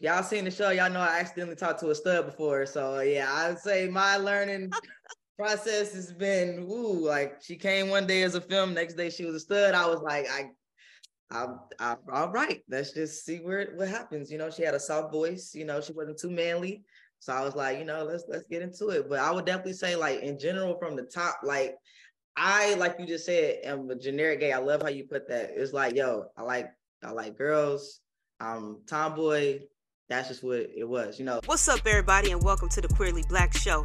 y'all seen the show, y'all know I accidentally talked to a stud before. So yeah, I'd say my learning process has been ooh, like she came one day as a femme, next day she was a stud. I was like, I I, I, all right, let's just see where what happens. You know, she had a soft voice. You know, she wasn't too manly, so I was like, you know, let's let's get into it. But I would definitely say, like in general, from the top, like I like you just said, am a generic gay. I love how you put that. It's like, yo, I like I like girls. I'm tomboy. That's just what it was, you know. What's up, everybody, and welcome to the Queerly Blax Show.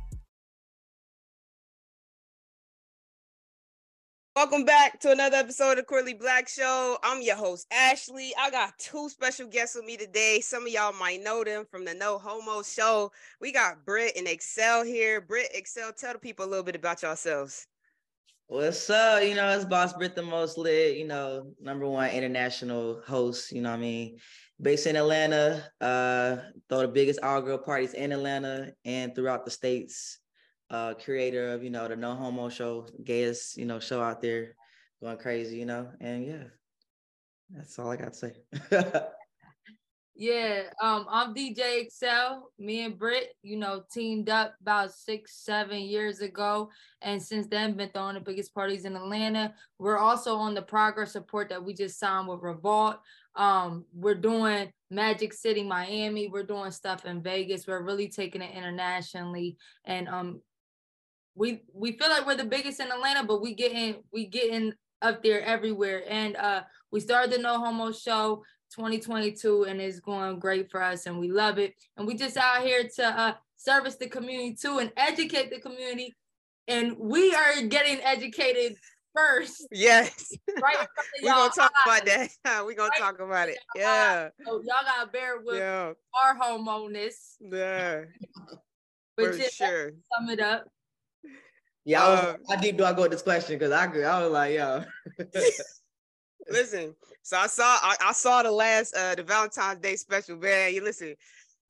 Welcome back to another episode of Queerly Blax Show. I'm your host, Ashley. I got two special guests with me today. Some of y'all might know them from the No Homo Show. We got Britt and Exel here. Britt, Exel, tell the people a little bit about yourselves. What's up? You know, it's Boss Britt the most lit, you know, number one international host, you know what I mean? Based in Atlanta, uh, throw the biggest all girl parties in Atlanta and throughout the states uh, creator of you know the No Homo Show, gayest you know show out there, going crazy, you know, and yeah, that's all I got to say. yeah, um, I'm DJ Exel. Me and Britt, you know, teamed up about six, seven years ago, and since then been throwing the biggest parties in Atlanta. We're also on the progress report that we just signed with Revolt. Um, we're doing Magic City, Miami. We're doing stuff in Vegas. We're really taking it internationally, and um, we we feel like we're the biggest in Atlanta, but we getting we getting up there everywhere. And uh we started the No Homo show 2022 and it's going great for us and we love it. And we just out here to uh service the community too and educate the community. And we are getting educated first. Yes. Right. We're gonna talk eyes. about that. We're gonna right? talk about it. Yeah. So y'all gotta bear with yeah. our homo-ness. Yeah. but For just sure. sum it up. Yeah, uh, how deep do I go with this question? Because I agree. I was like, yo. listen, so I saw I, I, saw the last uh the Valentine's Day special, man. You listen.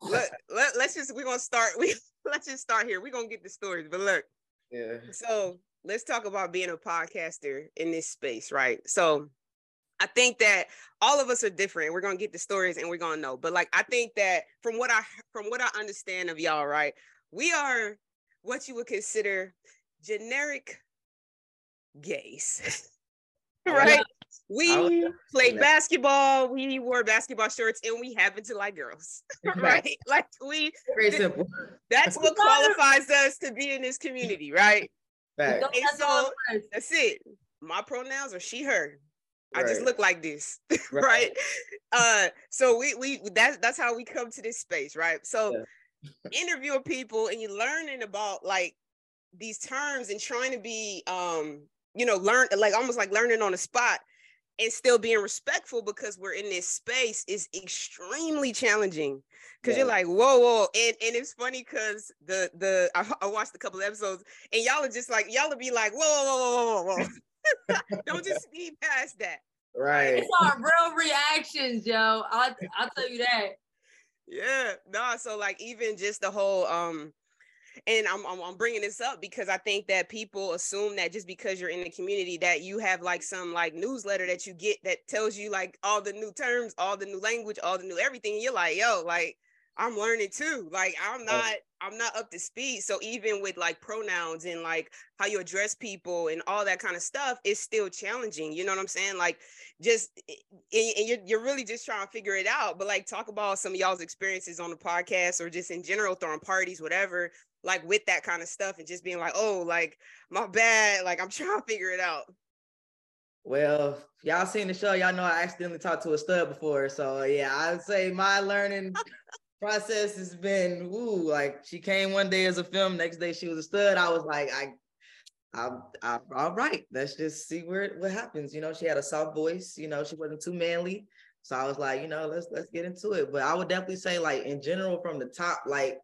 Let, let, let's just we're gonna start. We let's just start here. We're gonna get the stories, but look. Yeah. So let's talk about being a podcaster in this space, right? So I think that all of us are different. We're gonna get the stories and we're gonna know. But like I think that from what I from what I understand of y'all, right? We are what you would consider generic gays. right? We played basketball, we wore basketball shorts, and we happen to like girls. right? Like we very simple. That's what qualifies us to be in this community, right? And so that's it. My pronouns are she, her. I just look like this, right. right? Uh, so we we that's that's how we come to this space, right? So yeah. interviewing people and you learning about like these terms and trying to be um you know learn like almost like learning on the spot and still being respectful because we're in this space is extremely challenging. Because yeah. you're like whoa whoa and and it's funny because the the I, I, watched a couple of episodes and y'all are just like y'all will be like whoa whoa whoa whoa whoa whoa. Don't just speed past that. Right. It's our real reactions yo. I'll, I'll tell you that. Yeah. No so like even just the whole um and I'm, I'm, I'm bringing this up because I think that people assume that just because you're in the community that you have like some like newsletter that you get that tells you like all the new terms, all the new language, all the new everything. And you're like, yo, like I'm learning too. Like I'm oh. not I'm not up to speed. So even with like pronouns and like how you address people and all that kind of stuff, it's still challenging. You know what I'm saying? Like just eh, eh, and you're you're really just trying to figure it out. But like talk about some of y'all's experiences on the podcast or just in general throwing parties, whatever, like with that kind of stuff and just being like, oh, like my bad. Like I'm trying to figure it out. Well, y'all seen the show, y'all know I accidentally talked to a stud before. So yeah, I'd say my learning process has been ooh, like she came one day as a femme, next day she was a stud. I was like, I I, I, all right, let's just see where what happens. You know, she had a soft voice. You know, she wasn't too manly, so I was like, you know, let's let's get into it. But I would definitely say, like in general, from the top, like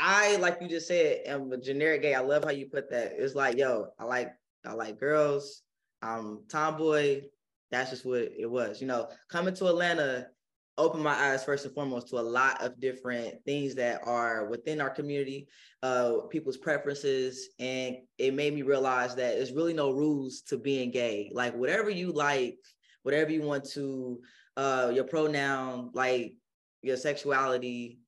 I like you just said, am a generic gay. I love how you put that. It's like, yo, I like I like girls. I'm tomboy. That's just what it was. You know, coming to Atlanta opened my eyes first and foremost to a lot of different things that are within our community, uh, people's preferences, and it made me realize that there's really no rules to being gay. Like whatever you like, whatever you want to, uh, your pronoun, like your sexuality,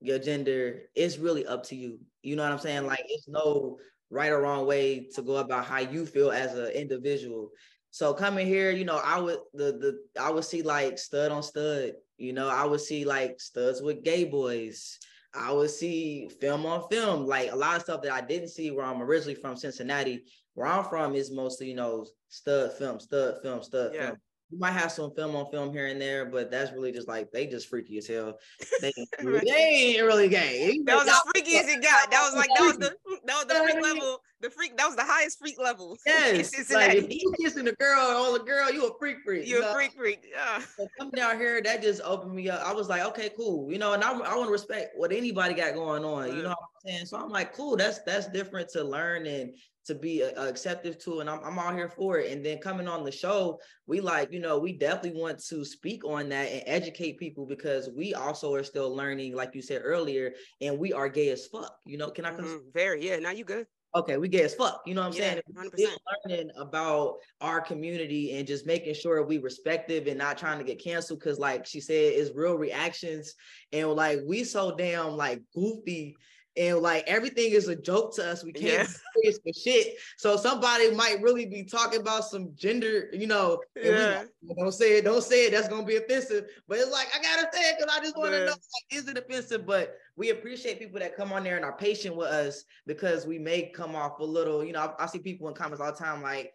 your gender, it's really up to you. You know what I'm saying? Like it's no right or wrong way to go about how you feel as an individual. So coming here, you know, I would the the I would see like stud on stud. You know, I would see like studs with gay boys. I would see femme on femme, like a lot of stuff that I didn't see where I'm originally from Cincinnati. Where I'm from is mostly, you know, stud femme, stud femme, stud yeah. femme might have some femme on femme here and there, but that's really just like they just freaky as hell. They, they ain't really gay. That was as freaky as it got. That was like that was the that was the freak level. The freak that was the highest freak level. Yes, like if you kissing a girl on a girl, you a freak freak. You, you a freak freak. Yeah. So coming down here, that just opened me up. I was like, okay, cool. You know, and I, I want to respect what anybody got going on. You know what I'm saying? So I'm like, cool. That's that's different to learn and to be uh, accepted to and I'm, I'm all here for it. And then coming on the show we like you know we definitely want to speak on that and educate people because we also are still learning like you said earlier and we are gay as fuck you know? Can i mm-hmm. very yeah now you good. Okay we gay as fuck you know what i'm yeah, saying? 100%. learning about our community and just making sure we respective and not trying to get canceled because like she said it's real reactions. And like we so damn like goofy and like everything is a joke to us. We can't yeah. serious for shit. So somebody might really be talking about some gender, you know. Yeah. Don't say it, don't say it. That's gonna be offensive. But it's like I gotta say it because I just want to yeah. know like, is it offensive? But we appreciate people that come on there and are patient with us because we may come off a little, you know. I, I see people in comments all the time like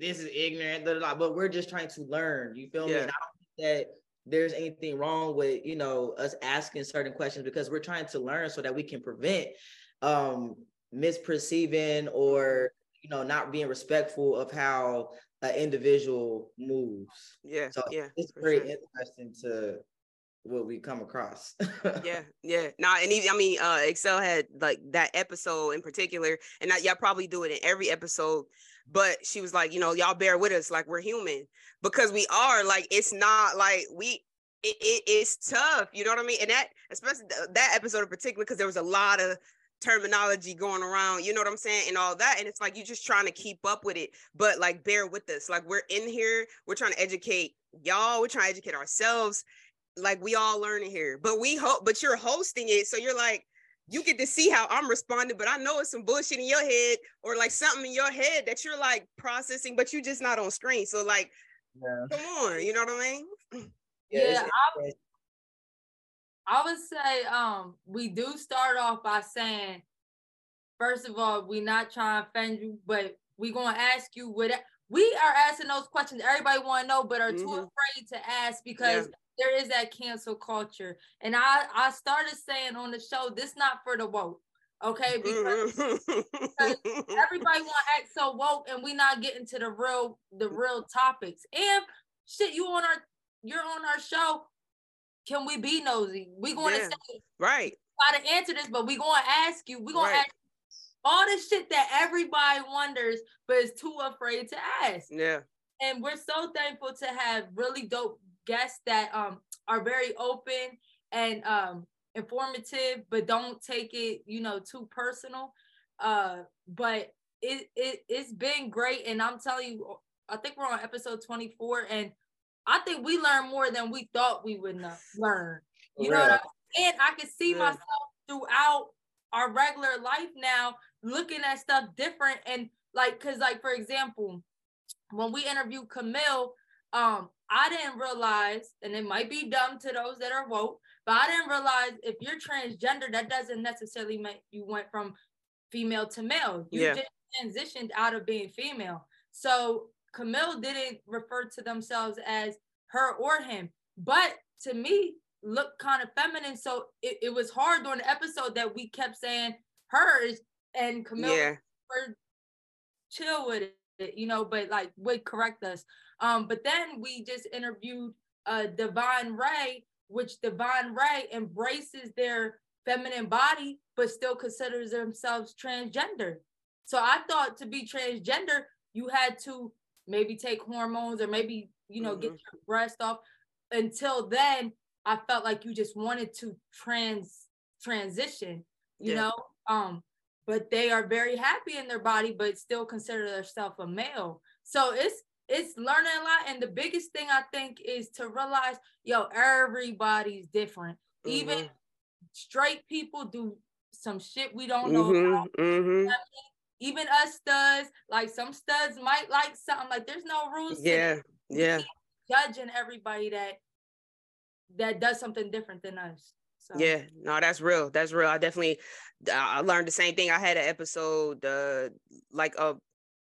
this is ignorant, blah, blah, blah, but we're just trying to learn. You feel yeah. me? And I don't think that there's anything wrong with you know us asking certain questions because we're trying to learn so that we can prevent um misperceiving or you know not being respectful of how an individual moves. Yeah so yeah it's very sure. interesting to what we come across. Yeah yeah. Now and even, i mean uh Exel had like that episode in particular and I, y'all probably do it in every episode but she was like, you know, y'all bear with us, like we're human because we are. Like it's not like we. It, it, it's tough, you know what I mean, and that especially that episode in particular because there was a lot of terminology going around, you know what I'm saying, and all that. And it's like you're just trying to keep up with it, but like bear with us. Like we're in here, we're trying to educate y'all, we're trying to educate ourselves. Like we all learning here, but we hope, but you're hosting it, so you're like, you get to see how I'm responding, but I know it's some bullshit in your head or like something in your head that you're like processing, but you're just not on screen. So like, yeah. come on, you know what I mean? Yeah, yeah I, I would say um we do start off by saying, first of all, we're not trying to offend you, but we're gonna ask you what we are asking those questions everybody want to know, but are mm-hmm. too afraid to ask because yeah there is that cancel culture. And I, I started saying on the show, this not for the woke. Okay, because, because everybody want to act so woke and we not getting to the real the real topics. And shit, you on our you're on our show. Can we be nosy? We going to yeah, say right. Try to answer this, but we going to ask you. We going right. to ask all this shit that everybody wonders, but is too afraid to ask. Yeah. And we're so thankful to have really dope guests that um are very open and um informative, but don't take it, you know, too personal. Uh, but it, it it's been great, and I'm telling you, I think we're on episode 24, and I think we learned more than we thought we would learn. You know, I mean? and I can see yeah. myself throughout our regular life now, looking at stuff different, and like, cause like for example, when we interviewed Camille, um, I didn't realize, and it might be dumb to those that are woke, but I didn't realize if you're transgender, that doesn't necessarily mean you went from female to male. You yeah. just transitioned out of being female. So Camille didn't refer to themselves as her or him, but to me, looked kind of feminine. So it, it was hard during the episode that we kept saying hers and Camille yeah. were chill with it, you know, but like would correct us. Um, but then we just interviewed uh Divine Ray, which Divine Ray embraces their feminine body, but still considers themselves transgender. So I thought to be transgender, you had to maybe take hormones or maybe, you know, mm-hmm. get your breast off. Until then, I felt like you just wanted to trans transition, you yeah. know. Um, but they are very happy in their body, but still consider themselves a male. So it's it's learning a lot. And the biggest thing I think is to realize, yo, everybody's different. Mm-hmm. Even straight people do some shit we don't know mm-hmm, about. Mm-hmm. Even us studs, like some studs might like something. Like there's no rules. Yeah, yeah. Judging everybody that that does something different than us. So. Yeah, no, that's real. That's real. I definitely I learned the same thing. I had an episode uh like a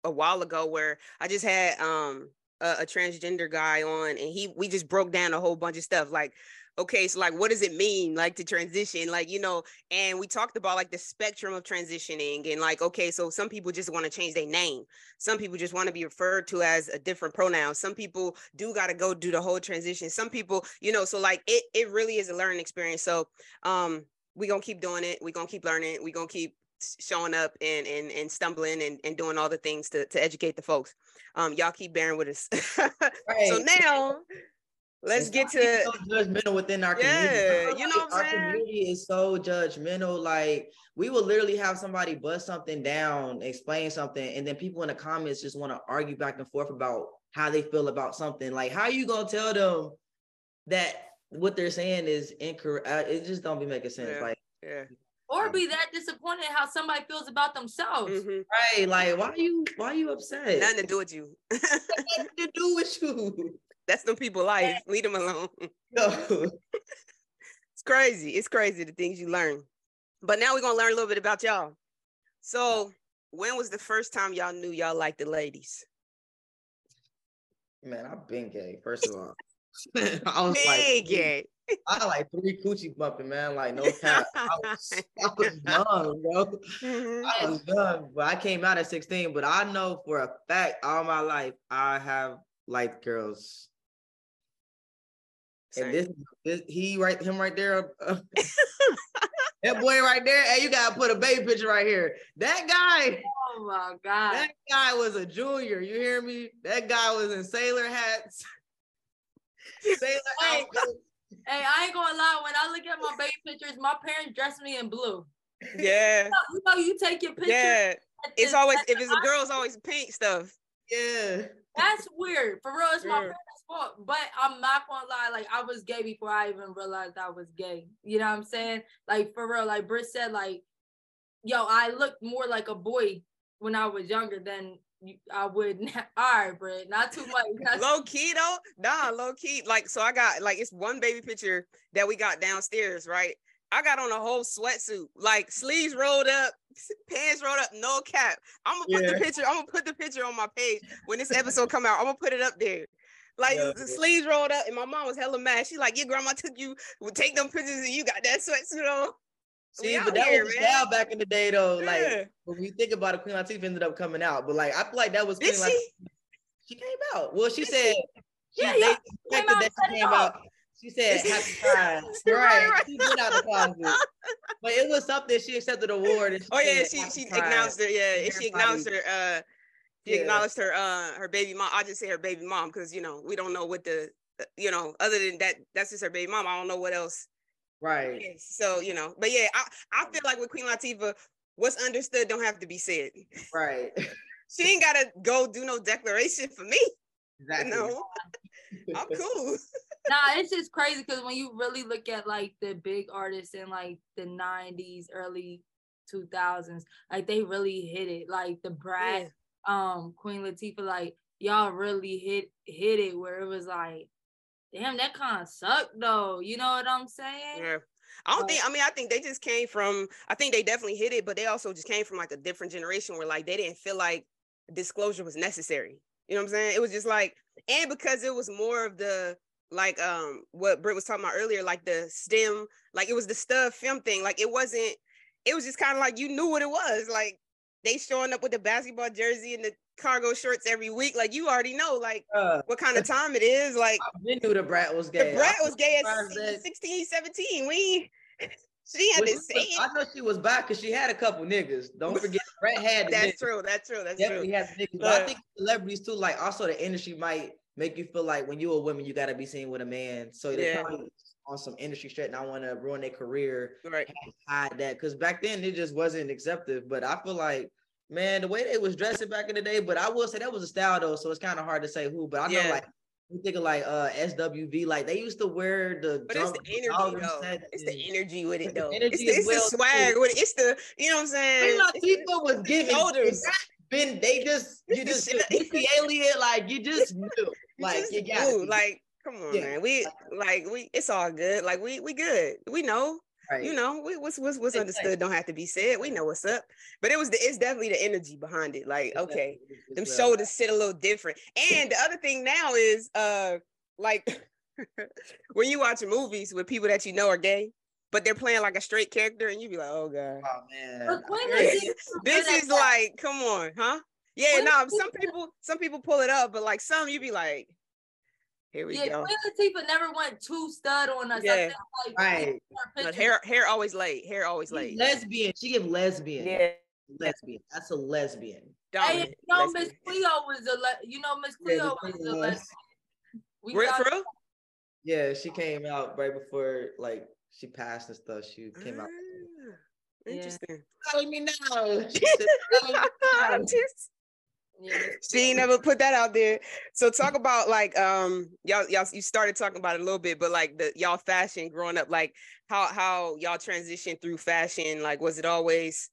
a while ago where I just had um a, a transgender guy on and he we just broke down a whole bunch of stuff like okay so like what does it mean like to transition like you know and we talked about like the spectrum of transitioning and like okay so some people just want to change their name. Some people just want to be referred to as a different pronoun. Some people do got to go do the whole transition. Some people you know so like it it really is a learning experience. So um we gonna keep doing it. We gonna keep learning. We gonna keep showing up and and and stumbling and, and doing all the things to, to educate the folks. Um y'all keep bearing with us. Right. so now let's get to so judgmental within our yeah, community. you know our community is so judgmental. Like we will literally have somebody bust something down, explain something, and then people in the comments just want to argue back and forth about how they feel about something. Like, how are you gonna tell them that what they're saying is incorrect? Uh, it just don't be making sense. Yeah. Like, yeah. Or be that disappointed how somebody feels about themselves. Mm-hmm. Right. Like, why are you why are you upset? Nothing to do with you. Nothing to do with you. That's them people life. Leave them alone. No. it's crazy. It's crazy the things you learn. But now we're gonna learn a little bit about y'all. So when was the first time y'all knew y'all liked the ladies? Man, I've been gay, first of all. I was big like, gay. I like three coochie bumping, man. Like no cap. I was, I was young, bro. Mm-hmm. I was young, but I came out at 16. But I know for a fact, all my life, I have liked girls Same. And this, this, he right, him right there. Uh, that boy right there. Hey, you gotta put a baby picture right here. That guy. Oh my god. That guy was a junior. You hear me? That guy was in sailor hats. sailor outfits. Hey, I ain't gonna lie. When I look at my baby pictures, my parents dress me in blue. Yeah. You know, you, know, you take your picture. Yeah. It's always if it's a girl, it's always pink stuff. Yeah. That's weird. For real, it's my parents' fault. But I'm not gonna lie, like I was gay before I even realized I was gay. You know what I'm saying? Like for real, like Britt said, like, yo, I looked more like a boy when I was younger than I would not. All right, Brett, not too much. low key though, nah, low key. Like, so I got like it's one baby picture that we got downstairs, right? I got on a whole sweatsuit, like sleeves rolled up, pants rolled up, no cap. I'm gonna put yeah. the picture. I'm gonna put the picture on my page when this episode come out. I'm gonna put it up there. Like yeah, the sleeves rolled up, and my mom was hella mad. She's like, "Your grandma took you, would take them pictures, and you got that sweatsuit on." See, but that here, was a style back in the day, though. Yeah. Like when you think about it, Queen Latifah ended up coming out, but like I feel like that was Queen Latifah. She came out. Well, she Did said, she? yeah, yeah, came out, that she came out. She said happy pride. right. right. She went out the closet. but it was something she accepted the award. oh yeah, she she acknowledged her. Yeah, she acknowledged her. Uh, she yeah. acknowledged her. Uh, her baby mom. I just say her baby mom because you know we don't know what the uh, you know other than that that's just her baby mom. I don't know what else Right. So, you know, but yeah, I, I feel like with Queen Latifah, what's understood don't have to be said. Right. she ain't gotta go do no declaration for me. Exactly. You know? I'm cool. nah, it's just crazy because when you really look at like the big artists in like the 90s, early 2000s, like they really hit it. Like the Brat, yeah. Um, Queen Latifah, like y'all really hit hit it where it was like damn, that kind of sucked though. You know what I'm saying? Yeah. I don't think. I mean, I think they just came from. I think they definitely hit it, but they also just came from like a different generation where like they didn't feel like disclosure was necessary. You know what I'm saying? It was just like, and because it was more of the like um what Britt was talking about earlier, like the STEM, like it was the stud femme thing. Like it wasn't. It was just kind of like you knew what it was. Like they showing up with the basketball jersey and the cargo shorts every week. Like you already know, like uh, what kind of time it is. Like we knew the brat was gay. The brat was gay at 16, 17. We She had say. I know she was back because she had a couple niggas. Don't forget, Brett had That's niggas. true. That's true. That's Definitely true. has niggas. But I think celebrities too, like also the industry might make you feel like when you're a woman, you gotta be seen with a man. So they Yeah. probably on some industry shit and I want to ruin their career, Right. hide that. Cause back then it just wasn't accepted. But I feel like, man, the way they was dressing back in the day, but I will say that was a style though, so it's kind of hard to say who. But I know like you think of like uh SWV, like they used to wear the But it's the energy though. It's the energy with it It's though. It's the, it's well, the swag too. with it. It's the you know what I'm saying. Latifah was giving shoulders. Been they just you just shit. the alien like you just knew you like just you got knew, like come on Yeah. man. We like we it's all good. Like we we good. We know. right. You know, we, what's what's what's Exactly. understood don't have to be said. We know what's up. But it was the it's definitely the energy behind it. Like, okay, them It's, shoulders sit a little different. And the other thing now is uh like when you watch movies with people that you know are gay, but they're playing like a straight character, and you be like, oh god. Oh man. But Queen Yeah. Latifah was This is like, come on, huh? Yeah, no, Latifah- some people some people pull it up, but like some you be like, here we Yeah, go. Queen Latifah never went too stud on us. Yeah. like Right. But hair hair always late. Hair always She's late. lesbian. She give lesbian. Yeah. Lesbian. That's a lesbian. Hey, you know. Miss Cleo was a le- you know Miss Yeah, Cleo the was a lesbian. We Real- thought- for? Yeah, she came out right before like she passed and stuff. She came out. Ah, Yeah. Interesting. Telling me now. She said, "Telling me now." Just- yeah. she ain't never put that out there. So talk about like um y'all y'all you started talking about it a little bit, but like the y'all fashion growing up, like how how y'all transitioned through fashion. Like was it always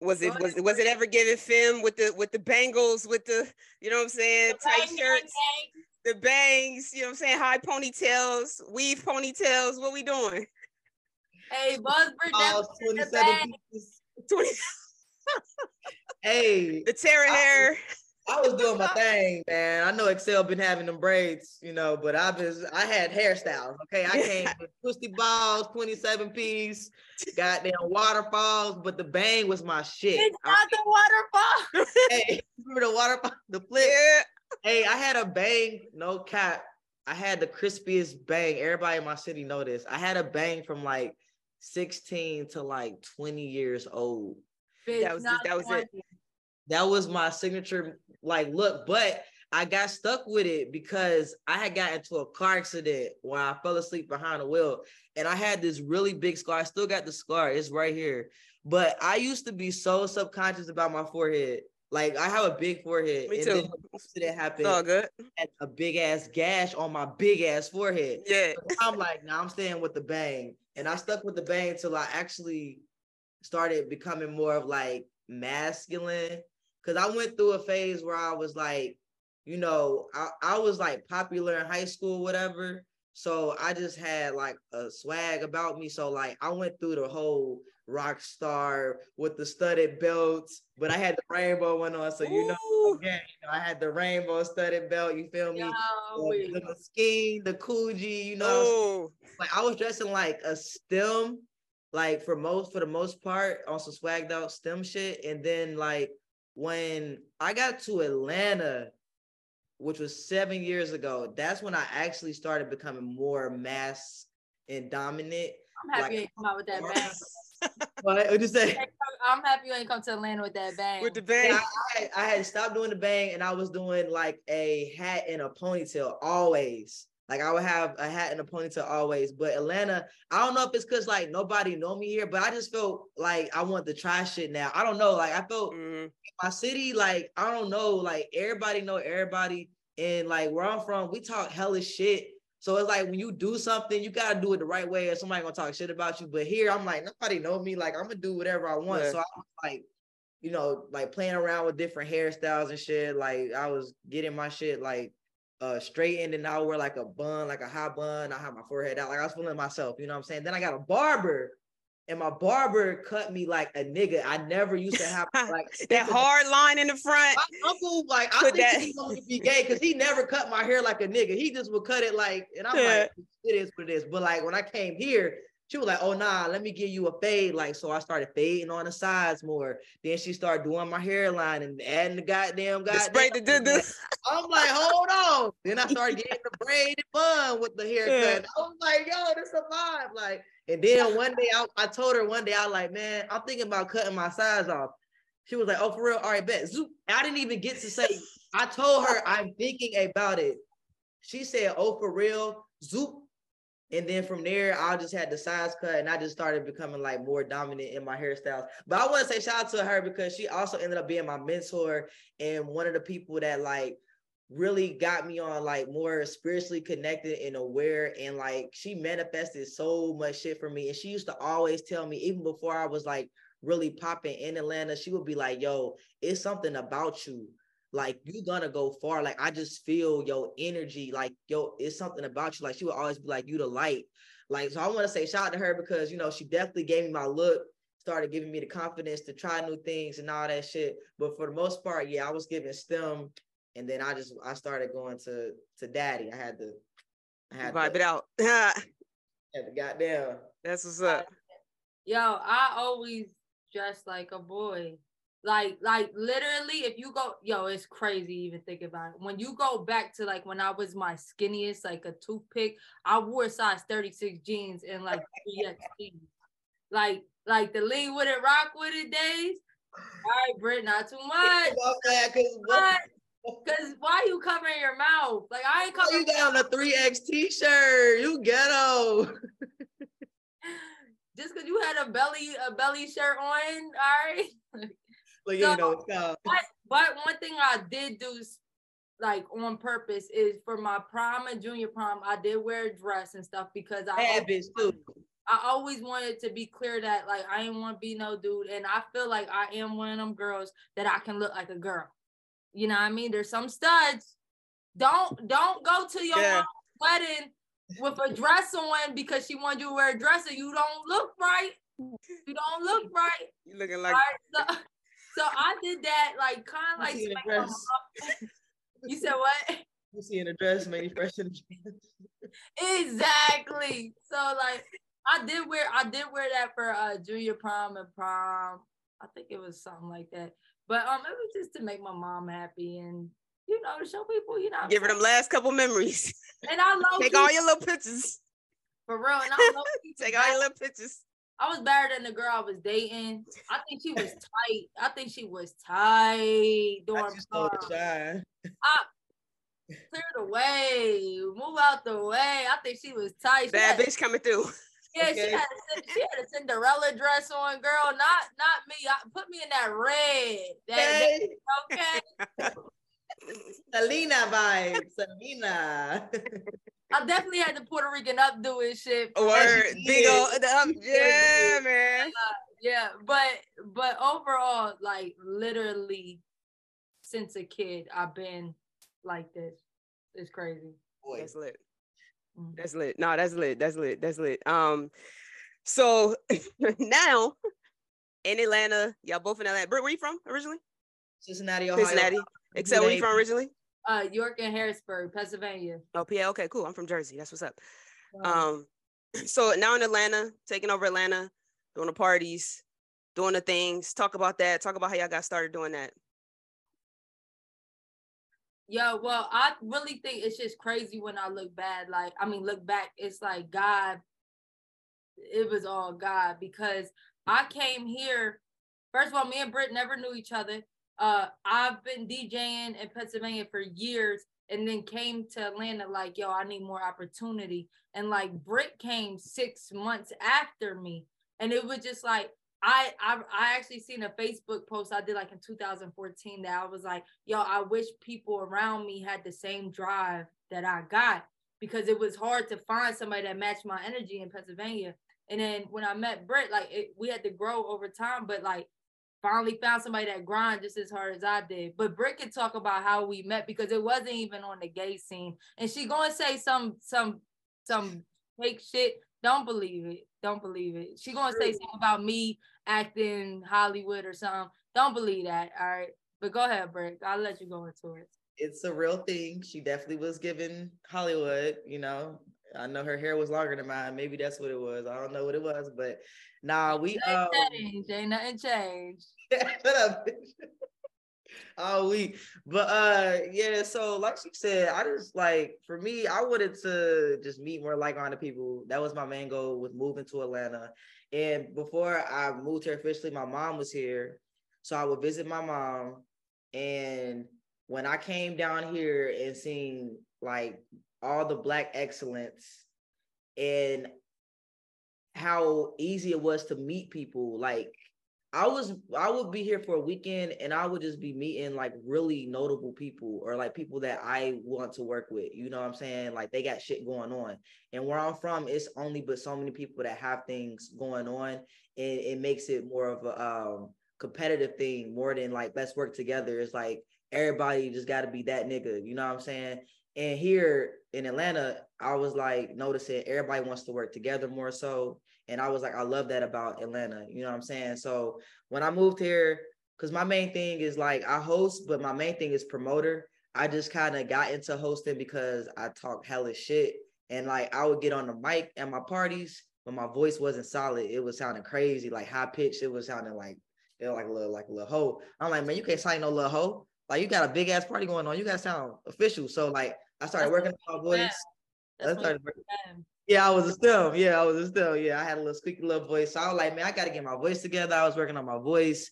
was it was was it ever given femme with the with the bangles with the you know what I'm saying tight Bang, bang, shirts the bangs you know what I'm saying high ponytails weave ponytails what we doing Hey, Boss Britt, All that was in 27 pieces. 20 Hey, the Terra I- hair I was doing my thing, man. I know Exel been having them braids, you know, but I was I had hairstyles. Okay, I came with twisty balls, 27 piece, goddamn waterfalls, but the bang was my shit. It's I- not the waterfall. hey, remember the waterfall, the flip? yeah Hey, I had a bang, no cap. I had the crispiest bang. Everybody in my city know this. I had a bang from like 16 to like 20 years old. Bitch, That was- not that was it. That was my signature like look, but I got stuck with it because I had got into a car accident where I fell asleep behind the wheel and I had this really big scar. I still got the scar, it's right here. But I used to be so subconscious about my forehead. Like I have a big forehead. Me and too. then when the it's all good a big ass gash on my big ass forehead. yeah So I'm like, now I'm staying with the bang. And I stuck with the bang until I actually started becoming more of like masculine. Cause I went through a phase where I was like, you know, I, I was like popular in high school, whatever. So I just had like a swag about me. So like I went through the whole rock star with the studded belts, but I had the rainbow one on. So you know, again, you know, I had the rainbow studded belt, you feel me? Yo, the, wait. the Coogi, you know, like I was dressing like a stem, like for most for the most part on some swagged out stem shit. And then like when I got to Atlanta, which was seven years ago, that's when I actually started becoming more mass and dominant. I'm happy like- you ain't come out with that bang. What would you say? I'm happy you ain't come to Atlanta with that bang. with the bang. I, I, had- I had stopped doing the bang and I was doing like a hat and a ponytail always. Like I would have a hat and a ponytail always. But Atlanta, I don't know if it's because like nobody know me here, but I just felt like I want to try shit now. I don't know. Like I felt Mhm. my city, like I don't know, like everybody know everybody, and like where I'm from, we talk hellish shit. So it's like when you do something, you gotta do it the right way, or somebody gonna talk shit about you. But here, I'm like nobody know me. Like I'm gonna do whatever I want. Yeah. So I was like, you know, like playing around with different hairstyles and shit. Like I was getting my shit like uh straightened, and I wear like a bun, like a high bun. I have my forehead out, like I was feeling myself. You know what I'm saying? Then I got a barber. And my barber cut me like a nigga. I never used to have like That hard line in the front. my uncle, like, I Put think that- he wanted to be gay because he never cut my hair like a nigga. He just would cut it like, and I'm Yeah. like, it is what it is. But like when I came here, she was like, "Oh nah, let me give you a fade." Like, so I started fading on the sides more. Then she started doing my hairline and adding the goddamn goddamn. Spray the doo-doo. I'm like, hold on. Then I started getting the braided bun with the haircut. I was like, yo, this a vibe. Like, and then one day I, I told her one day, I was like, man, I'm thinking about cutting my sides off. She was like, oh, for real? All right, bet. Zoop. I didn't even get to say, I told her I'm thinking about it. She said, oh, for real? Zoop. And then from there, I just had the size cut and I just started becoming like more dominant in my hairstyles. But I want to say shout out to her because she also ended up being my mentor and one of the people that like really got me on like more spiritually connected and aware. And like she manifested so much shit for me. And she used to always tell me even before I was like really popping in Atlanta she would be like yo it's something about you like you're gonna go far like I just feel your energy like yo it's something about you like she would always be like you the light like so I want to say shout out to her because you know she definitely gave me my look started giving me the confidence to try new things and all that shit but for the most part yeah I was giving STEM and then I just I started going to to daddy. I had to I had vibe to, it out. had to goddamn. That's what's up. Yo, I always dress like a boy. Like, like literally, if you go, yo, it's crazy even think about it. When you go back to like when I was my skinniest, like a toothpick, I wore size 36 jeans and like 3X Like, like the lean with it, rock with it days. All right, Britt, not too much. But, Cause why you covering your mouth? Like I ain't covering. You got on a three X t-shirt. You ghetto. Just cause you had a belly a belly shirt on, all right. You so, know it's called. But, but one thing I did do, like on purpose, is for my prom and junior prom, I did wear a dress and stuff because I too. I always wanted to be clear that like I ain't want to be no dude, and I feel like I am one of them girls that I can look like a girl. You know what I mean? There's some studs. Don't don't go to your yeah. wedding with a dress on because she wanted you to wear a dress and you don't look right. You don't look right. You looking like right? so, so I did that like kind of like you said what? You see in a dress, maybe fresh in Exactly. So like I did wear I did wear that for uh junior prom and prom. I think it was something like that. But um, it was just to make my mom happy and you know to show people, you know, give her them last couple memories. And I love take all your little pictures for real. And I love take all your little pictures. I was better than the girl I was dating. I think she was tight. I think she was tight during. I clear the way, move out the way. I think she was tight. Bad bitch coming through. Yeah, okay. she had a, she had a Cinderella dress on, girl. Not not me. I, put me in that red. That, okay. Selena vibe. Selena. I definitely had the Puerto Rican up doing shit. Word, big old um, yeah, man. Uh, yeah, but but overall, like literally, since a kid, I've been like this. It's crazy. Boy. That's lit. Mm. That's lit. No, that's lit. That's lit. That's lit. Um, so now in Atlanta, y'all both in Atlanta. Britt, where you from originally? Cincinnati, Ohio. Cincinnati. Except where you from originally? Uh, York and Harrisburg, Pennsylvania. Oh, PA. Okay, cool. I'm from Jersey. That's what's up. Um, so now in Atlanta, taking over Atlanta, doing the parties, doing the things. Talk about that. Talk about how y'all got started doing that. Yeah, well, I really think it's just crazy when I look bad. Like, I mean, look back, it's like God, it was all God because I came here. First of all, me and Britt never knew each other. Uh, I've been DJing in Pennsylvania for years and then came to Atlanta like, yo, I need more opportunity. And like Britt came six months after me. And it was just like, I, I I actually seen a Facebook post I did like in 2014 that I was like, yo, I wish people around me had the same drive that I got because it was hard to find somebody that matched my energy in Pennsylvania. And then when I met Britt, like it, we had to grow over time, but like finally found somebody that grind just as hard as I did. But Britt could talk about how we met because it wasn't even on the gay scene. And she gonna say some some some fake shit. Don't believe it. Don't believe it. She gonna say something about me acting Hollywood or something. Don't believe that. All right. But go ahead, Britt. I'll let you go into it. It's a real thing. She definitely was given Hollywood, you know. I know her hair was longer than mine. Maybe that's what it was. I don't know what it was, but nah, we um, changed. Ain't nothing changed. Shut up, bitch. all week. But uh yeah, so like she said, I just like for me, I wanted to just meet more like-minded people. That was my main goal with moving to Atlanta. And before I moved here officially, my mom was here. So I would visit my mom. And when I came down here and seeing like all the black excellence and how easy it was to meet people, like I was I would be here for a weekend and I would just be meeting like really notable people or like people that I want to work with. You know what I'm saying? Like they got shit going on. And where I'm from, it's only but so many people that have things going on. And it makes it more of a um, competitive thing more than like let's work together. It's like everybody just gotta be that nigga. You know what I'm saying? And here in Atlanta, I was like noticing everybody wants to work together more so. And I was like, I love that about Atlanta. You know what I'm saying? So when I moved here, because my main thing is like I host, but my main thing is promoter. I just kind of got into hosting because I talk hella shit. And like I would get on the mic at my parties, but my voice wasn't solid. It was sounding crazy, like high pitched. It was sounding like it was like a little like a little hoe. I'm like, man, you can't sign no little hoe. Like you got a big ass party going on. You got to sound official. So like I started That's working on my voice. I started working. Yeah, I was a STEM. Yeah, I was a STEM. Yeah, I had a little squeaky little voice. So I was like, man, I got to get my voice together. I was working on my voice.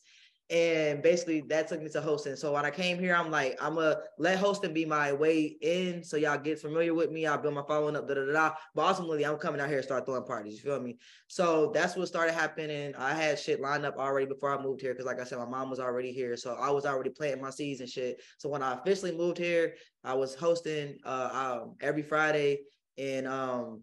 And basically that took me to hosting. So when I came here, I'm like, I'm gonna let hosting be my way in. So y'all get familiar with me. I'll build my following up, da da da. But ultimately, I'm coming out here and start throwing parties. You feel me? So that's what started happening. I had shit lined up already before I moved here. Cause like I said, my mom was already here. So I was already planting my seeds and shit. So when I officially moved here, I was hosting uh um, every Friday and um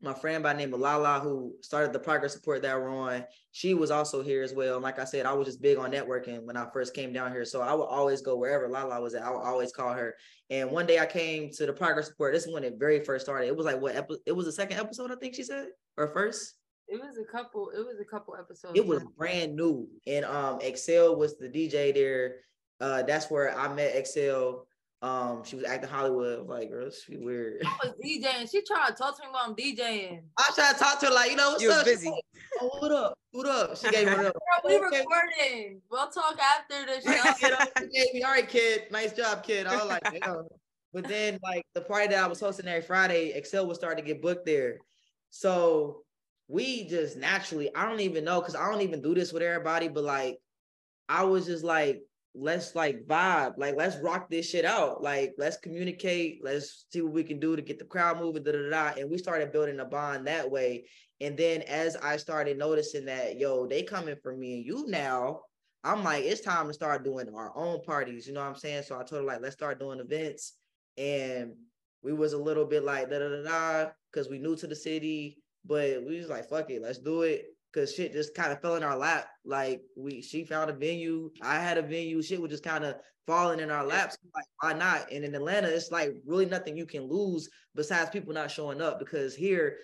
my friend by name of Lala, who started the progress report that we're on, she was also here as well. And like I said, I was just big on networking when I first came down here. So I would always go wherever Lala was at. I would always call her. And one day I came to the progress report. This is when it very first started. It was like what epi- it was the second episode, I think she said, or first. It was a couple, it was a couple episodes. It was brand new. And um Exel was the DJ there. Uh that's where I met Exel um, she was acting Hollywood. I'm like, girl, she weird. I was DJing. She tried to talk to me while I'm DJing. I tried to talk to her like, you know, what's you up? busy. Like, oh, what up? What up? She gave me up. we recording. We'll talk after the show. she gave me, all right, kid. Nice job, kid. I was like, Damn. But then, like the party that I was hosting every Friday, Exel was starting to get booked there. So we just naturally, I don't even know, because I don't even do this with everybody, but like I was just like, let's like vibe, like let's rock this shit out. Like let's communicate, let's see what we can do to get the crowd moving, da da da. And we started building a bond that way. And then as I started noticing that, yo, they coming for me and you now, I'm like, it's time to start doing our own parties. You know what I'm saying? So I told her like, let's start doing events. And we was a little bit like da da da da because we new to the city, but we was like, fuck it, let's do it because shit just kind of fell in our lap. Like we, she found a venue, I had a venue. Shit was just kind of falling in our laps. Like why not? And in Atlanta, it's like really nothing you can lose besides people not showing up. Because here,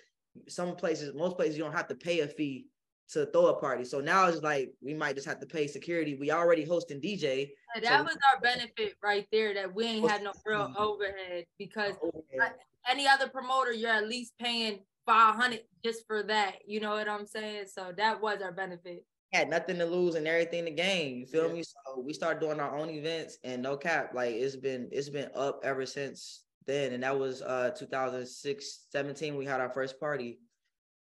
some places, most places, you don't have to pay a fee to throw a party. So now it's like we might just have to pay security. We already hosting DJ. That so was our benefit right there. That we ain't had no real overhead because overhead. any other promoter, you're at least paying 500 just for that. You know what I'm saying? So that was our benefit. Had nothing to lose and everything to gain. You feel yeah. me? So we started doing our own events and no cap, like it's been it's been up ever since then. And that was uh 2006, 17. We had our first party.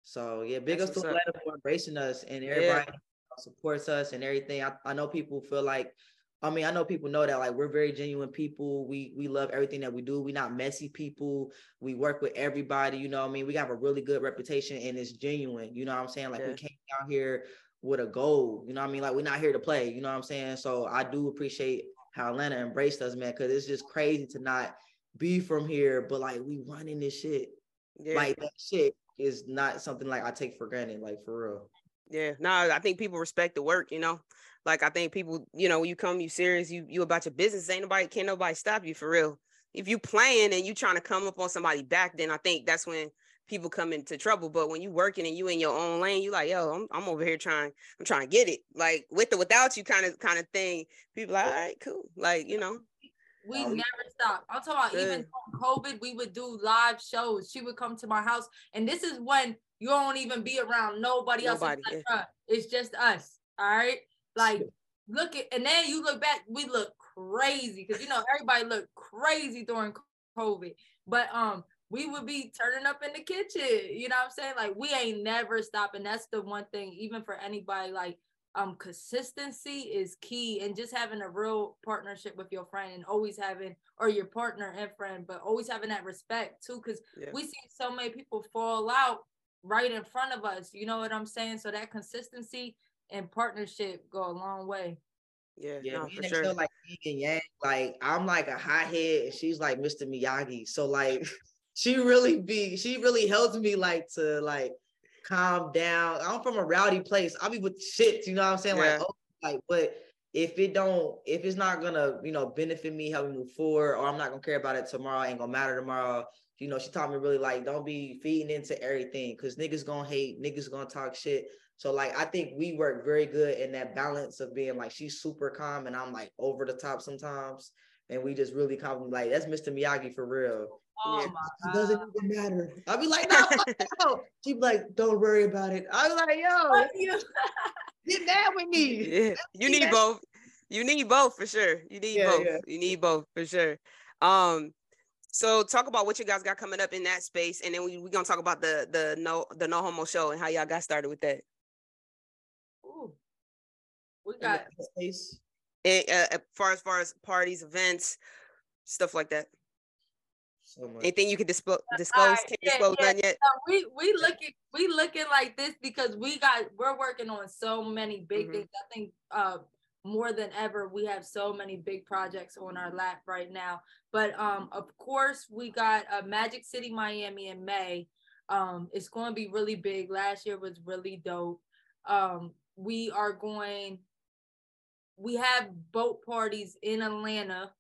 So yeah, big ups to Atlanta for embracing us and everybody yeah. supports us and everything. I, I know people feel like I mean, I know people know that like we're very genuine people. We we love everything that we do. We're not messy people. We work with everybody, you know I mean? We have a really good reputation and it's genuine. You know what I'm saying? Like yeah. we came out here with a goal, you know what I mean? Like we're not here to play, you know what I'm saying? So I do appreciate how Atlanta embraced us, man, because it's just crazy to not be from here, but like we running this shit. Yeah. Like that shit is not something like I take for granted, like for real. Yeah, no, I think people respect the work, you know. Like I think people, you know, when you come, you serious, you you about your business. Ain't nobody can't nobody stop you for real. If you playing and you trying to come up on somebody back, then I think that's when people come into trouble. But when you working and you in your own lane, you like, yo, I'm, I'm over here trying, I'm trying to get it. Like with or without you kind of kind of thing. People like, all right, cool. Like, you know. We oh, never stop. I'm talking about even COVID, we would do live shows. She would come to my house, and this is when you don't even be around nobody, nobody else. Like, it's just us. All right. Like look at and then you look back, we look crazy because you know everybody looked crazy during COVID. But um we would be turning up in the kitchen. You know what I'm saying? Like we ain't never stopping. That's the one thing, even for anybody, like um consistency is key and just having a real partnership with your friend and always having or your partner and friend, but always having that respect too. Cause yeah. we see so many people fall out right in front of us. You know what I'm saying? So that consistency and partnership go a long way. Yeah, yeah, no, for sure. like Vegan Yang. Like I'm like a hothead, and she's like Mr. Miyagi. So like, she really be, she really helps me like to like calm down. I'm from a rowdy place. I'll be with shit. You know what I'm saying? Yeah. Like, oh, like, but if it don't, if it's not gonna, you know, benefit me, help me move forward, or I'm not gonna care about it tomorrow, ain't gonna matter tomorrow you know, she taught me really like don't be feeding into everything because niggas gonna hate, niggas gonna talk shit. So like I think we work very good in that balance of being like she's super calm and I'm like over the top sometimes. And we just really calm like that's Mr. Miyagi for real. Oh yeah. my it doesn't even matter. I'll be like, no, no. She'd be like, don't worry about it. I'll be like, yo, get mad with me. Yeah. You need both. You need both for sure. You need yeah, both. Yeah. You need both for sure. Um, so talk about what you guys got coming up in that space, and then we we gonna talk about the the no the no homo show and how y'all got started with that. Ooh, we got space. And, uh, as far as far as parties, events, stuff like that. So Anything you can dispo- disclose? Right. Can't yeah, disclose yeah. none yet. we we looking we looking like this because we got we're working on so many big mm-hmm. things. I think uh more than ever we have so many big projects on our lap right now but um of course we got a uh, magic city miami in may um it's going to be really big last year was really dope um we are going we have boat parties in atlanta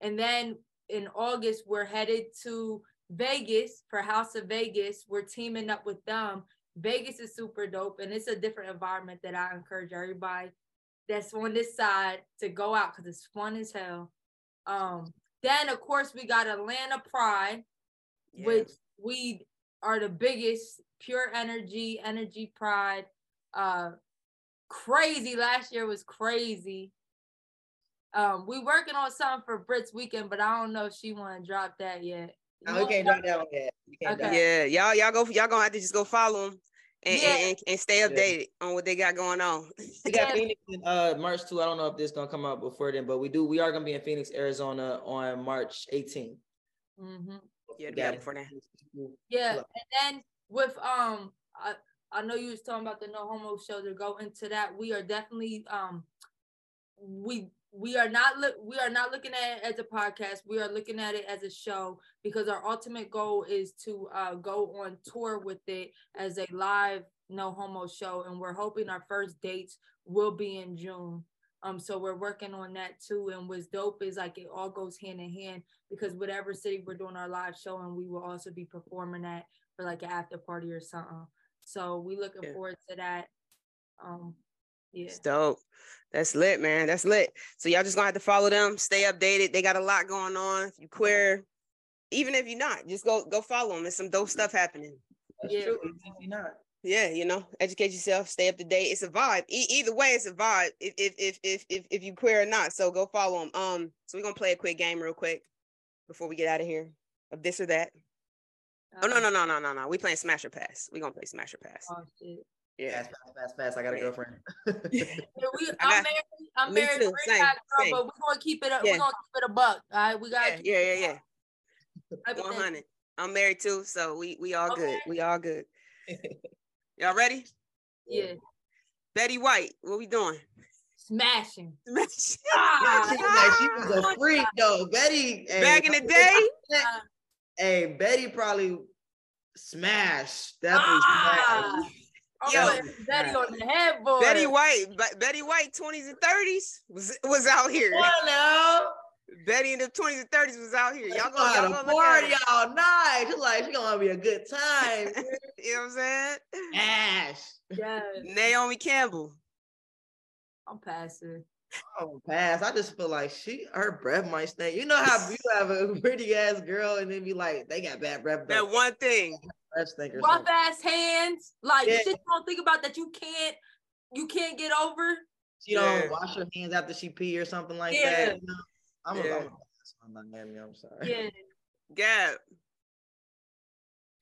and then in august we're headed to vegas for house of vegas we're teaming up with them vegas is super dope and it's a different environment that i encourage everybody that's on this side to go out because it's fun as hell. Um, then of course we got Atlanta Pride, yeah. which we are the biggest pure energy, energy pride. Uh crazy. Last year was crazy. Um, we working on something for Brit's weekend, but I don't know if she want to drop that yet. No, we can't drop that one yet. Okay. Yeah, y'all, y'all go. Y'all gonna have to just go follow them and, yeah. and, and, stay updated yeah. on what they got going on. we got Phoenix in uh, March too. I don't know if this gonna come out before then, but we do. We are gonna be in Phoenix, Arizona on March 18th. Mm-hmm. Yeah, yeah, before that. Yeah, and then with um, I I know you was talking about the no homo show. To go into that, we are definitely um, we we are not look we are not looking at it as a podcast. We are looking at it as a show because our ultimate goal is to uh, go on tour with it as a live no homo show and we're hoping our first dates will be in june. Um so we're working on that too and what's dope is like it all goes hand in hand because whatever city we're doing our live show and we will also be performing at for like an after party or something so we looking yeah. forward to that um yeah. It's dope. That's lit, man. That's lit. So y'all just gonna have to follow them, stay updated. They got a lot going on. If you queer, even if you're not, just go go follow them. There's some dope stuff happening. That's yeah. true. If you're not. Yeah, you know, educate yourself, stay up to date. It's a vibe. E- either way, it's a vibe. If if if if if, if you queer or not, so go follow them. Um, so we're gonna play a quick game real quick before we get out of here of this or that. Oh no no no no no no! We playing Smash or Pass. We gonna play Smash or Pass. Oh shit. Yeah. Fast, fast, fast, fast. I got a girlfriend. yeah, we, I'm married. I'm married. Too. Same, girl, same. but we're gonna keep it. A, yeah. We're gonna keep it a buck. All right, we got. Yeah, yeah, yeah, yeah. One hundred. I'm married too, so we we all okay. good. We all good. Y'all ready? Yeah. Betty White, what we doing? Smashing. Smashing. Ah, she, was she was a freak though. Betty. Back hey, in the day. Hey, Betty probably Smash. Definitely ah! smash. Yo, Betty on the headboard. Betty White, Betty White, 20s and 30s was was out here. Hello. Betty in the 20s and 30s was out here. Y'all go, y'all go party all night. She's like, she's gonna be a good time. you know what I'm saying? Ash. Yeah. Naomi Campbell. I'm passing. Oh, pass. I just feel like she, her breath might stink. You know how you have a pretty ass girl and then be like, they got bad breath. That one thing. Breath stink Rough ass hands, like Yeah. shit you don't think about that you can't, you can't get over. She don't wash her hands after she pee or something like Yeah. that. You know? I'm, a, Yeah. I'm, a, I'm not Miami. I'm sorry. Yeah, Gab.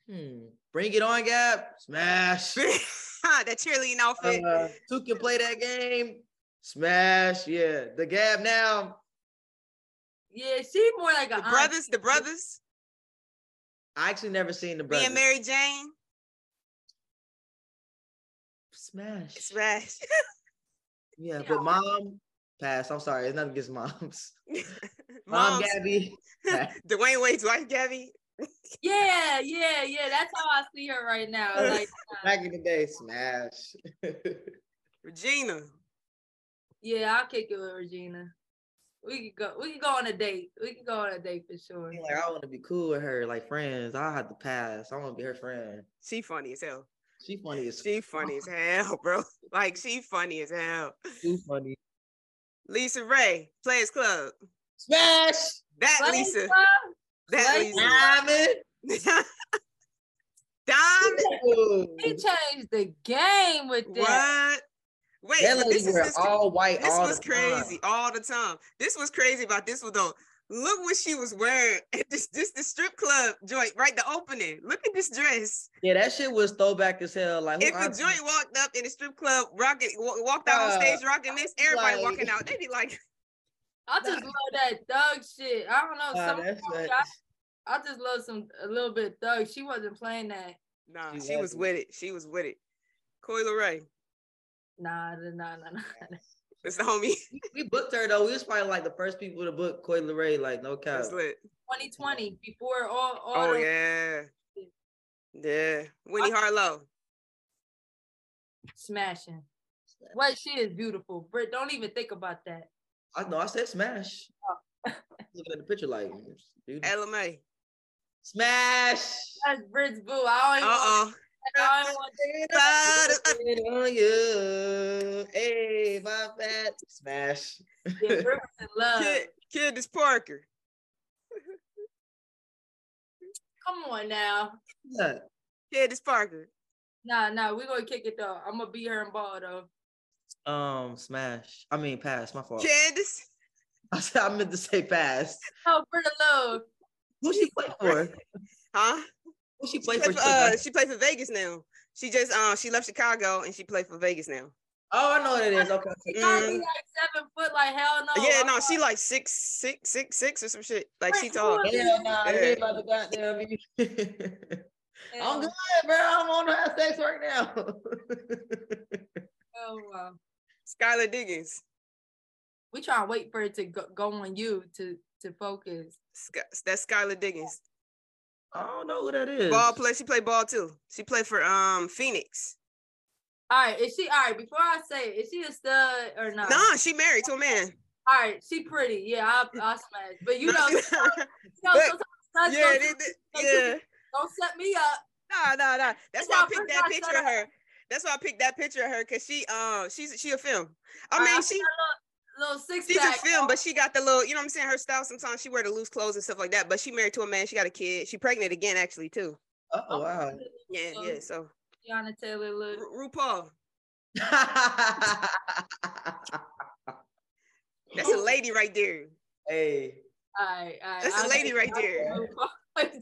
Hmm. Bring it on, Gab. Smash. that cheerleading outfit. Uh, two can play that game. Smash. Yeah. The Gab now. yeah, she more like a the brothers, the brothers. I actually never seen the Me brother. and Mary Jane. Smash. Smash. Yeah, Yeah. but mom, pass. I'm sorry. It's nothing against moms. Mom, Moms. Gabby. Dwyane Wade's wife, Gabby. Yeah, yeah, yeah. That's how I see her right now. Like, uh, Back in the day, smash. Regina. Yeah, I'll kick it with Regina. We could go. We could go on a date. We could go on a date for sure. like I want to be cool with her, like friends. I have to pass. I want to be her friend. She funny as hell. She funny as She funny as hell, bro. Like she funny as hell. too funny. LisaRaye, Players Club. Smash. That But Lisa. it's, uh, That Players Lisa. Diamond. Diamond. Ooh. He changed the game with that. What? Wait, That but lady this is wear this, all white this all was the time. crazy all the time. This was crazy about this one though. Look what she was wearing at this this the strip club joint, right? The opening. Look at this dress. Yeah, that shit was throwback as hell. Like If a auntie- joint walked up in the strip club, rocking, wa- walked out on Uh, stage rocking this, everybody like- walking out. They'd be like, I just love that thug shit. I don't know. Nah, some that's I, I just love some a little bit thug. She wasn't playing that. Nah, She she was wasn't. with it. She was with it. Coi Leray, Nah, nah, nah, nah. that's the homie. we booked her though. We was probably like the first people to book Coi Leray. Like no cap. That's lit. 2020 before all. all Oh the- yeah, yeah. Winnie Harlow. smashing. What she is beautiful. Britt, don't even think about that. I know. I said smash. Looking at the picture like dude. Ella smash. That's Britt's boo. I don't even Uh want, oh. I don't want It on you. Hey, my fat smash. yeah, Britt was in love. Kid, Candace Parker. Come on now. Yeah. Candace Parker. Nah, nah, we gonna kick it though. I'm gonna beat her in ball though. Um, smash. I mean, pass. My fault. Candace. I said I meant to say pass. Oh, for the love. Who she play for? Huh? Who she She play play for? for, uh, she played for Vegas now. She just um she left Chicago and she played for Vegas now. oh, I know what it is. Okay. okay. She gotta Mm. like seven foot, like hell no. yeah, no, she like six, six, six, six or some shit. Like she Wait, tall. who is- Hell nah, I Yeah. ain't about to goddamn be. I'm good, bro. I'm on to have sex right now. oh no. Skylar Diggins. We trying to wait for it to go, go on you to to focus. Sky, that's Skylar Diggins. I don't know who that is. Ball play. She played ball too. She played for um Phoenix. All right, is she all right? Before I say, it, is she a stud or not? Nah, she married to a man. All right, she pretty. Yeah, I'll, I'll smash. But you know, you know But- yeah, don't, they, they- don't- yeah. don't set me up. Nah, nah, nah. That's That's why I picked that I picture of her. That's why I picked that picture of her because she um she's she a film. I All right, mean I she Little six she's a film, but she got the little, you know what I'm saying? Her style sometimes she wear the loose clothes and stuff like that. But she married to a man, she got a kid. She pregnant again actually too. Oh wow. Yeah, yeah. So Teyana Taylor look. Ru- RuPaul. That's a lady right there. hey. All right, all right. That's a I'll lady right there.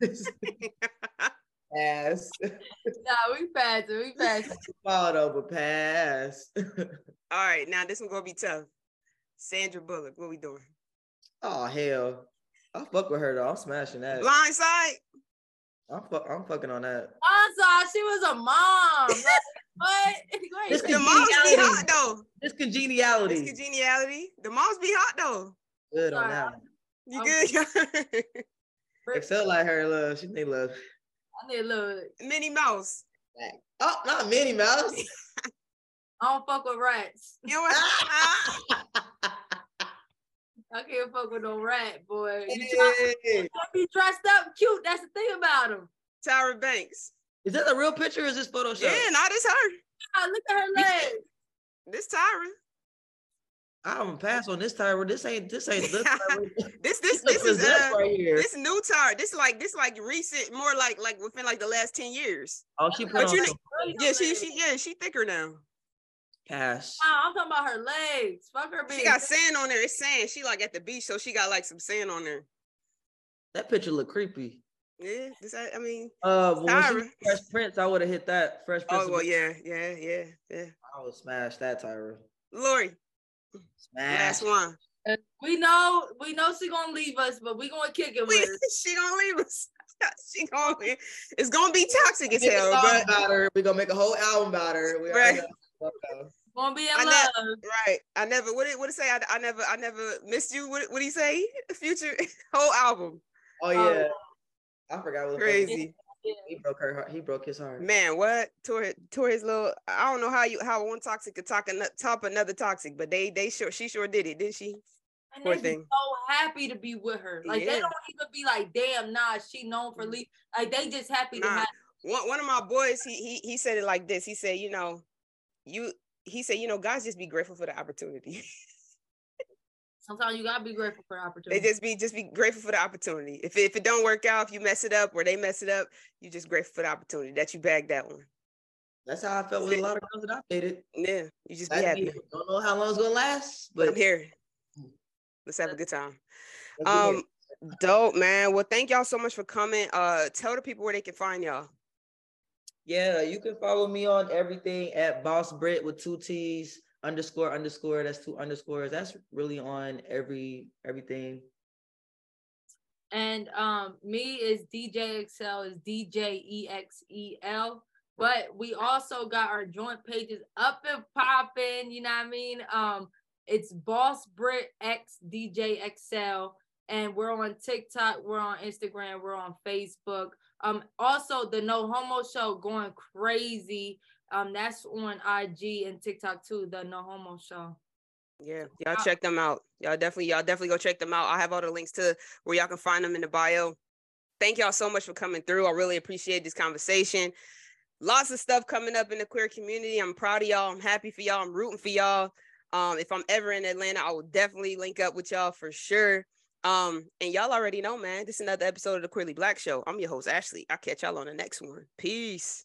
take- pass. nah, we passed it. We passed it. Fall over pass. All right, now this one gonna be tough. Sandra Bullock, what we doing? oh hell. I fuck with her though. I'm smashing that. Blind side? I'm, fuck, I'm fucking on that. Also, she was a mom. Like, what? This Wait, The moms be hot though. This It's congeniality. congeniality. The moms be hot though. Good on that. You good? it felt like her love. She need love. I need a little. Minnie Mouse. Oh, not Minnie Mouse. I don't fuck with rats. You know what? I can't fuck with no rat, boy. You try Hey. to be dressed up cute. That's the thing about him. Tyra Banks. Is that a real picture or is this Photoshop? Yeah, not as her. Ah, look at her legs. This Tyra. I'm gonna pass on this Tyra. This ain't this ain't this this this this is uh, right here. This new Tyra. This like this like recent, more like like within like the last ten years. Oh, she put on you, yeah, she she yeah she thicker now. Pass. Oh, I'm talking about her legs. Fuck her. She got sand on there. It's sand. She like at the beach, so she got like some sand on there. That picture look creepy. Yeah, this, I, I mean, uh, well, Fresh Prince, I would have hit that Fresh Prince. Oh well, yeah, yeah, yeah, yeah. I would smash that, Tyra. Lori, smash. Last one. Uh, we know, we know she gonna leave us, but we gonna kick it with her. she gonna leave us. she gonna be, it's gonna be toxic as hell. But about her. We're gonna make a whole album about her. We right. Gonna be in I love. Ne- right. I never what did what did say? I, I never I never missed you. What what did he say? Future whole album. Oh yeah. Um, I forgot what crazy. He broke her heart. He broke his heart. Man, what tore tore his little? I don't know how you how one toxic could talk an, top another toxic, but they they sure she sure did it, didn't she? And Poor thing. so happy to be with her. Like yeah. they don't even be like, damn, nah, she known for mm. leave. Like they just happy nah. to have. One one of my boys, he he he said it like this. He said, you know, you he said, you know, guys just be grateful for the opportunity. Sometimes you gotta be grateful for the opportunity. They just be just be grateful for the opportunity. If it, if it don't work out, if you mess it up or they mess it up, you just grateful for the opportunity that you bagged that one. That's how I felt with a lot of girls that I dated. Yeah, you just be happy. Be, don't know how long it's gonna last, but I'm here. Let's have a good time. Um, dope, man. Well, thank y'all so much for coming. Uh, tell the people where they can find y'all. Yeah, you can follow me on everything at Boss Britt with two T's underscore underscore. That's two underscores. That's really on every everything. And um, me is DJ Exel is DJ E X E L. But we also got our joint pages up and popping. You know what I mean? Um, it's Boss Britt X DJ Exel, and we're on TikTok, we're on Instagram, we're on Facebook. Um, also the No Homo Show going crazy. Um, that's on IG and TikTok too. The No Homo Show. Yeah, y'all check them out. Y'all definitely, y'all definitely go check them out. I have all the links to where y'all can find them in the bio. Thank y'all so much for coming through. I really appreciate this conversation. Lots of stuff coming up in the queer community. I'm proud of y'all. I'm happy for y'all. I'm rooting for y'all. Um, if I'm ever in Atlanta, I will definitely link up with y'all for sure. Um, and y'all already know, man. This is another episode of the Queerly Blax Show. I'm your host, Ashley. I'll catch y'all on the next one. Peace.